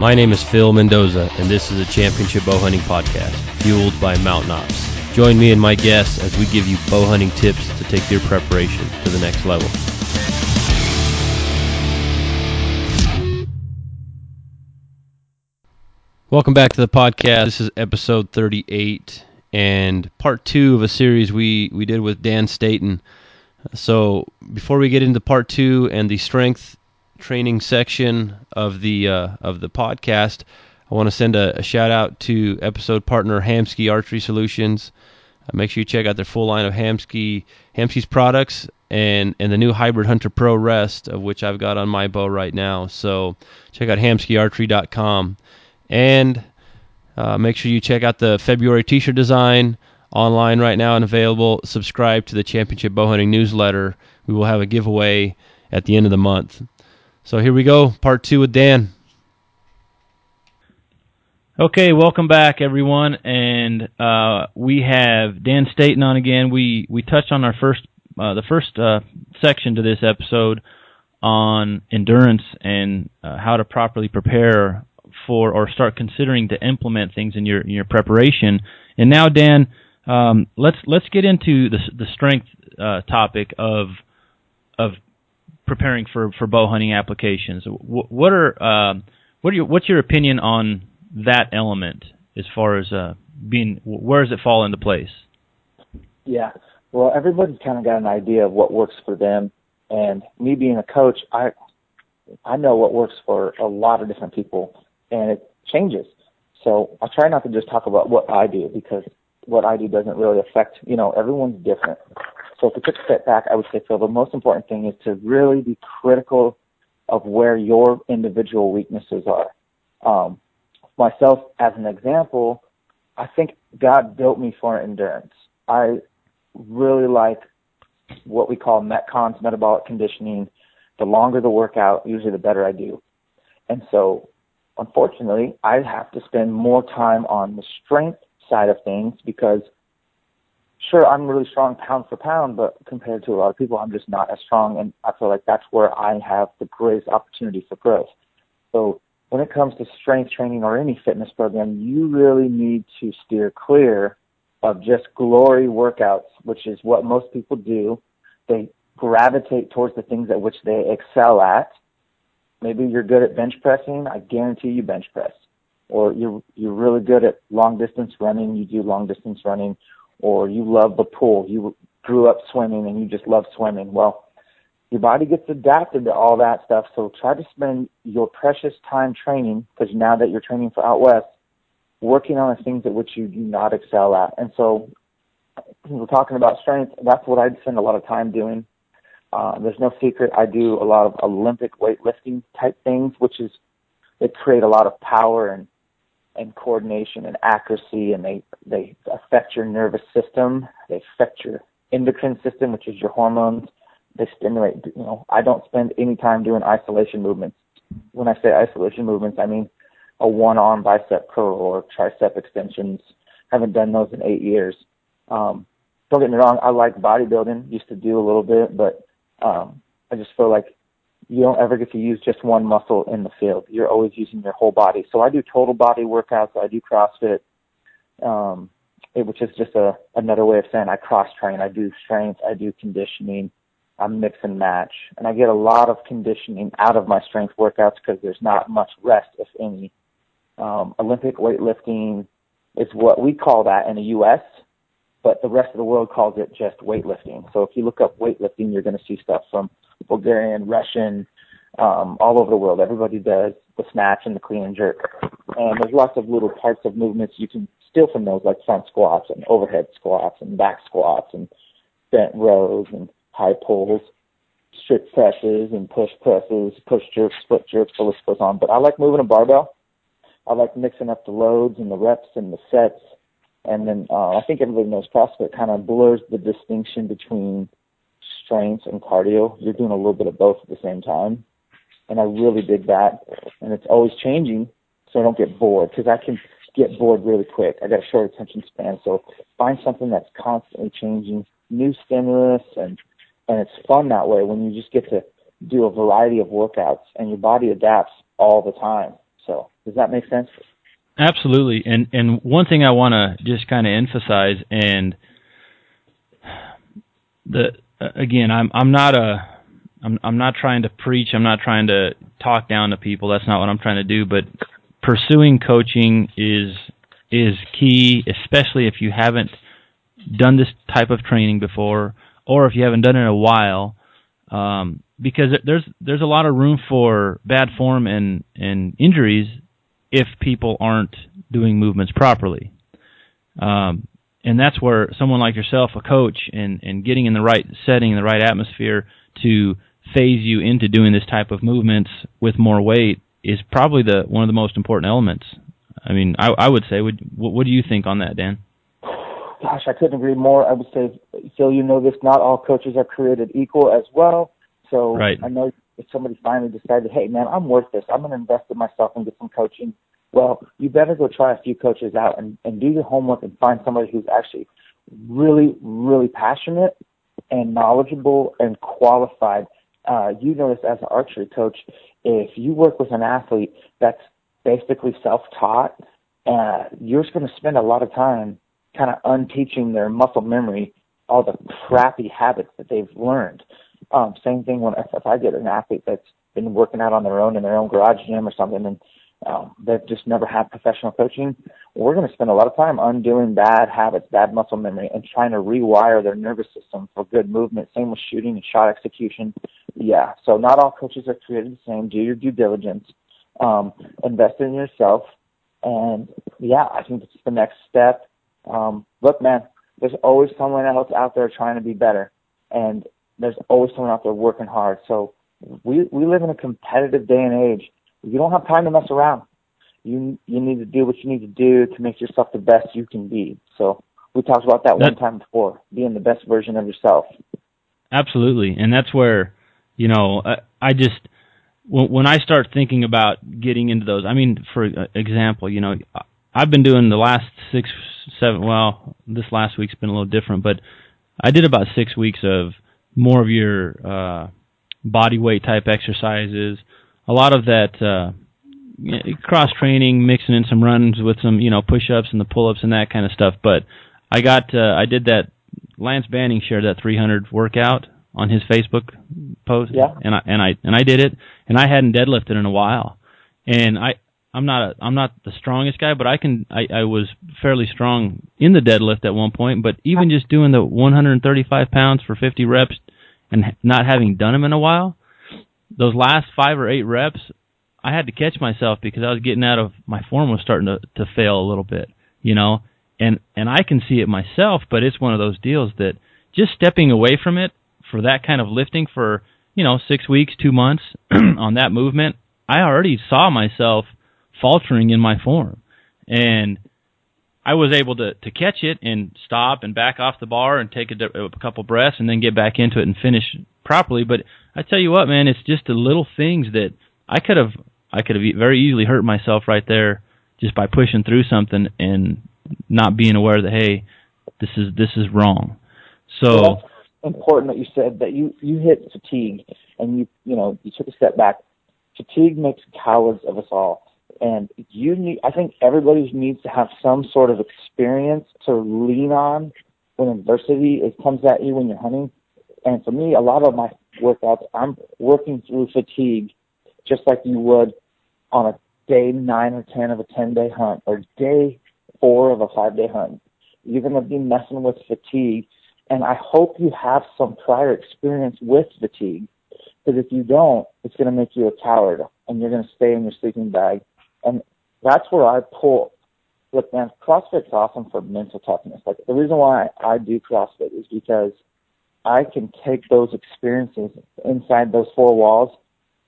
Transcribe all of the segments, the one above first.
My name is Phil Mendoza, and this is a Championship Bow Hunting Podcast, fueled by Mountain Ops. Join me and my guests as we give you bow hunting tips to take your preparation to the next level. Welcome back to the podcast. This is episode 38 and part two of a series we, we did with Dan Staton. So, before we get into part two and the strength training section of the uh, of the podcast, I want to send a, a, shout out to episode partner Hamskea Archery Solutions. Uh, make sure you check out their full line of Hamskea Hamskea's products and and the new Hybrid Hunter Pro Rest, of which I've got on my bow right now. So check out hamskeaarchery.com and uh, make sure you check out the February T-shirt design online right now and available. Subscribe to the Championship Bow Hunting newsletter. We will have a giveaway at the end of the month. So here we go, part two with Dan. Okay, welcome back, everyone, and uh, we have Dan Staton on again. We we touched on our first uh, the first uh, section to this episode on endurance and uh, how to properly prepare for or start considering to implement things in your in your preparation. And now, Dan, um, let's let's get into the the strength uh, topic of of preparing for, for bow hunting applications. What, are um, what are your, what's your opinion on that element as far as uh, being where does it fall into place? Yeah, well, everybody's kind of got an idea of what works for them, and me being a coach, I I know what works for a lot of different people, and it changes. So I try not to just talk about what I do because what I do doesn't really affect you know everyone's different. So if we took a step back, I would say, Phil, the most important thing is to really be critical of where your individual weaknesses are. Um, myself, as an example, I think God built me for endurance. I really like what we call metcons, metabolic conditioning. The longer the workout, usually the better I do. And so, unfortunately, I have to spend more time on the strength side of things because – sure, I'm really strong pound for pound, but compared to a lot of people, I'm just not as strong. And I feel like that's where I have the greatest opportunity for growth. So when it comes to strength training or any fitness program, you really need to steer clear of just glory workouts, which is what most people do. They gravitate towards the things at which they excel at. Maybe you're good at bench pressing. I guarantee you bench press. Or you're, you're really good at long distance running. You do long distance running or you love the pool, you grew up swimming and you just love swimming. Well, your body gets adapted to all that stuff. So try to spend your precious time training because now that you're training for out west, working on the things at which you do not excel at. And so we're talking about strength. That's what I spend a lot of time doing. Uh, there's no secret. I do a lot of Olympic weightlifting type things, which is they create a lot of power and and coordination and accuracy, and they they affect your nervous system. They affect your endocrine system, which is your hormones. They stimulate. You know, I don't spend any time doing isolation movements. When I say isolation movements, I mean a one-arm bicep curl or tricep extensions. Haven't done those in eight years. Um, don't get me wrong. I like bodybuilding. Used to do a little bit, but um, I just feel like you don't ever get to use just one muscle in the field. You're always using your whole body. So I do total body workouts. I do CrossFit, um, it, which is just a another way of saying I cross train. I do strength. I do conditioning. I mix and match, and I get a lot of conditioning out of my strength workouts because there's not much rest, if any. Um, Olympic weightlifting is what we call that in the U.S., but the rest of the world calls it just weightlifting. So if you look up weightlifting, you're going to see stuff from Bulgarian, Russian, um, all over the world. Everybody does the snatch and the clean and jerk. And there's lots of little parts of movements you can steal from those, like front squats and overhead squats and back squats and bent rows and high pulls, strict presses and push presses, push jerks, foot jerks, the list goes on. But I like moving a barbell. I like mixing up the loads and the reps and the sets. And then uh, I think everybody knows CrossFit kind of blurs the distinction between strength and cardio. You're doing a little bit of both at the same time. And I really dig that. And it's always changing so I don't get bored because I can get bored really quick. I got a short attention span. So find something that's constantly changing, new stimulus and and it's fun that way when you just get to do a variety of workouts and your body adapts all the time. So does that make sense? Absolutely. And and one thing I want to just kind of emphasize and the again, I'm I'm not a I'm I'm not trying to preach. I'm not trying to talk down to people. That's not what I'm trying to do. But pursuing coaching is is key, especially if you haven't done this type of training before, or if you haven't done it in a while, um, because there's there's a lot of room for bad form and and injuries if people aren't doing movements properly. Um, and that's where someone like yourself, a coach, and and getting in the right setting, the right atmosphere to phase you into doing this type of movements with more weight is probably the one of the most important elements. I mean, I, I would say. Would what, what do you think on that, Dan? Gosh, I couldn't agree more. I would say, Phil, you know this. Not all coaches are created equal as well. So right. I know if somebody finally decided, hey man, I'm worth this. I'm going to invest in myself and get some coaching. Well, you better go try a few coaches out and, and do your homework and find somebody who's actually really, really passionate and knowledgeable and qualified. Uh, you notice as an archery coach. If you work with an athlete that's basically self-taught, uh, you're just going to spend a lot of time kind of unteaching their muscle memory all the crappy habits that they've learned. Um, same thing when if I get an athlete that's been working out on their own in their own garage gym or something, and um, they've just never had professional coaching, we're going to spend a lot of time undoing bad habits, bad muscle memory, and trying to rewire their nervous system for good movement. Same with shooting and shot execution. Yeah, so not all coaches are created the same. Do your due diligence. Um, invest in yourself. And yeah, I think it's the next step. Um, look, man, there's always someone else out there trying to be better. And there's always someone out there working hard. So we, we live in a competitive day and age you don't have time to mess around. You you need to do what you need to do to make yourself the best you can be. So we talked about that, that one time before, being the best version of yourself. Absolutely, and that's where you know I, I just when, when I start thinking about getting into those. I mean, for example, you know, I've been doing the last six, seven. Well, this last week's been a little different, but I did about six weeks of more of your uh, body weight type exercises a lot of that uh, cross training, mixing in some runs with some you know push ups and the pull ups and that kind of stuff. But I got uh, I did that. Lance Banning shared that 300 workout on his Facebook post, yeah. and I and I and I did it, and I hadn't deadlifted in a while, and I I'm not a I'm not the strongest guy, but I can I, I was fairly strong in the deadlift at one point. But even just doing the 135 pounds for 50 reps and not having done them in a while, those last five or eight reps, I had to catch myself because I was getting out of my form was starting to to fail a little bit, you know. And and I can see it myself, but it's one of those deals that just stepping away from it for that kind of lifting for you know six weeks, two months on that movement, I already saw myself faltering in my form, and I was able to to catch it and stop and back off the bar and take a, a couple breaths and then get back into it and finish properly. But I tell you what, man, it's just the little things that I could have I could have very easily hurt myself right there just by pushing through something and not being aware that hey, this is this is wrong. So well, important that you said that you you hit fatigue and you you know you took a step back. Fatigue makes cowards of us all, and you need. I think everybody needs to have some sort of experience to lean on when adversity is, comes at you when you're hunting. And for me, a lot of my workouts, I'm working through fatigue just like you would on a day nine or 10 of a 10 day hunt or day four of a five day hunt. You're going to be messing with fatigue. And I hope you have some prior experience with fatigue because if you don't, it's going to make you a coward and you're going to stay in your sleeping bag. And that's where I pull. Look, man, CrossFit's awesome for mental toughness. Like the reason why I do CrossFit is because I can take those experiences inside those four walls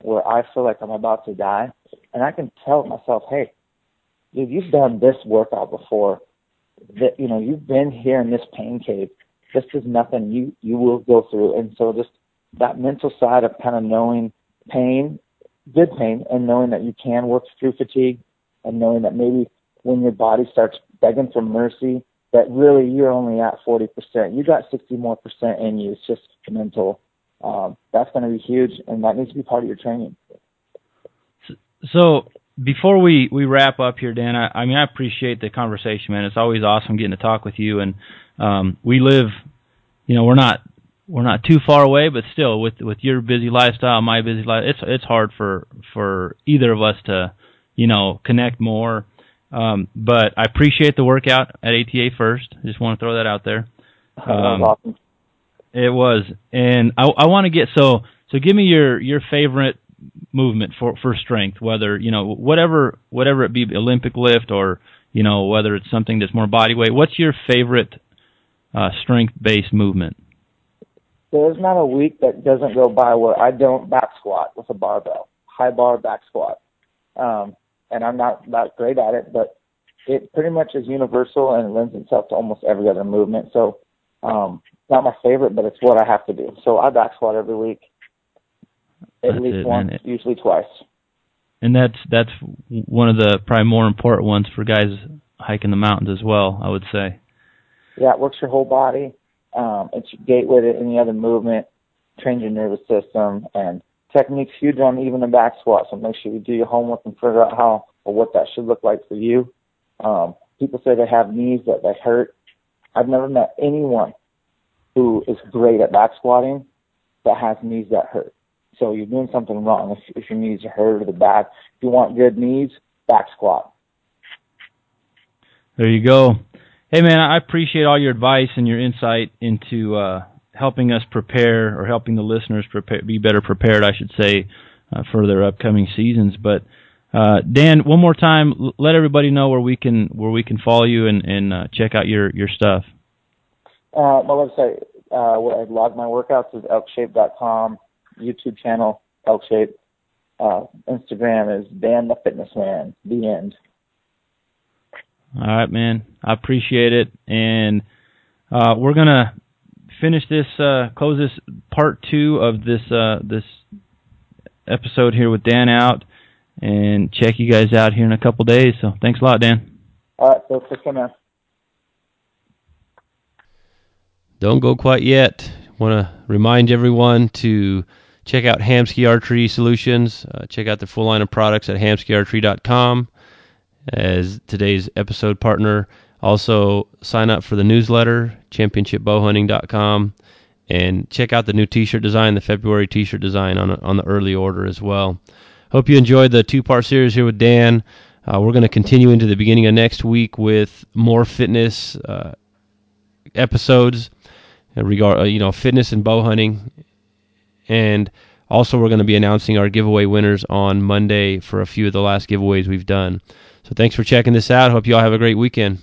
where I feel like I'm about to die, and I can tell myself, hey, dude, you've done this workout before. That you know, you've been here in this pain cave. This is nothing you you will go through, and so just that mental side of kind of knowing pain, good pain, and knowing that you can work through fatigue, and knowing that maybe when your body starts begging for mercy that really you're only at 40%. You got 60 more percent in you. It's just mental. Um, that's going to be huge, and that needs to be part of your training. So before we we wrap up here, Dan, I, I mean I appreciate the conversation, man. It's always awesome getting to talk with you, and um, we live, you know, we're not we're not too far away, but still, with with your busy lifestyle, my busy life, it's it's hard for for either of us to, you know, connect more. Um, but I appreciate the workout at ATA first. Just want to throw that out there. Um, awesome. It was, and I I want to get so so. Give me your your favorite movement for for strength, whether you know whatever whatever it be Olympic lift or you know whether it's something that's more body weight. What's your favorite uh, strength based movement? there's not a week that doesn't go by where I don't back squat with a barbell, high bar back squat. Um, and I'm not that great at it, but it pretty much is universal and lends itself to almost every other movement. So, um, not my favorite, but it's what I have to do. So I back squat every week, at That's least it, once. It- usually twice. And that's that's one of the probably more important ones for guys hiking the mountains as well. I would say. Yeah, it works your whole body. Um, it's your gateway to any other movement, trains your nervous system, and technique's huge on even the back squat. So make sure you do your homework and figure out how or what that should look like for you. Um, people say they have knees that they hurt. I've never met anyone who is great at back squatting that has knees that hurt. So you're doing something wrong if, if your knees are hurt or the back. If you want good knees, back squat. There you go. Hey man, I appreciate all your advice and your insight into uh, helping us prepare or helping the listeners prepare, be better prepared, I should say, uh, for their upcoming seasons. But uh, Dan, one more time, l- let everybody know where we can where we can follow you and, and uh, check out your your stuff. Uh, my website, uh, where I log my workouts is elkshape.com. YouTube channel, Elkshape. Uh, Instagram is Dan the Fitness Man. The end. All right, man. I appreciate it, and uh, we're gonna finish this, uh, close this part two of this uh, this episode here with Dan out, and check you guys out here in a couple days. So thanks a lot, Dan. All right, so for coming. man. Don't go quite yet. Want to remind everyone to check out Hamskea Archery Solutions. Uh, check out their full line of products at hamskeaarchery.com as today's episode partner. Also, sign up for the newsletter, championshipbowhunting.com, and check out the new T-shirt design, the February T-shirt design on on the early order as well. Hope you enjoyed the two-part series here with Dan. Uh, we're going to continue into the beginning of next week with more fitness uh, episodes uh, regard uh, you know fitness and bow hunting and also we're going to be announcing our giveaway winners on monday for a few of the last giveaways we've done so thanks for checking this out hope you all have a great weekend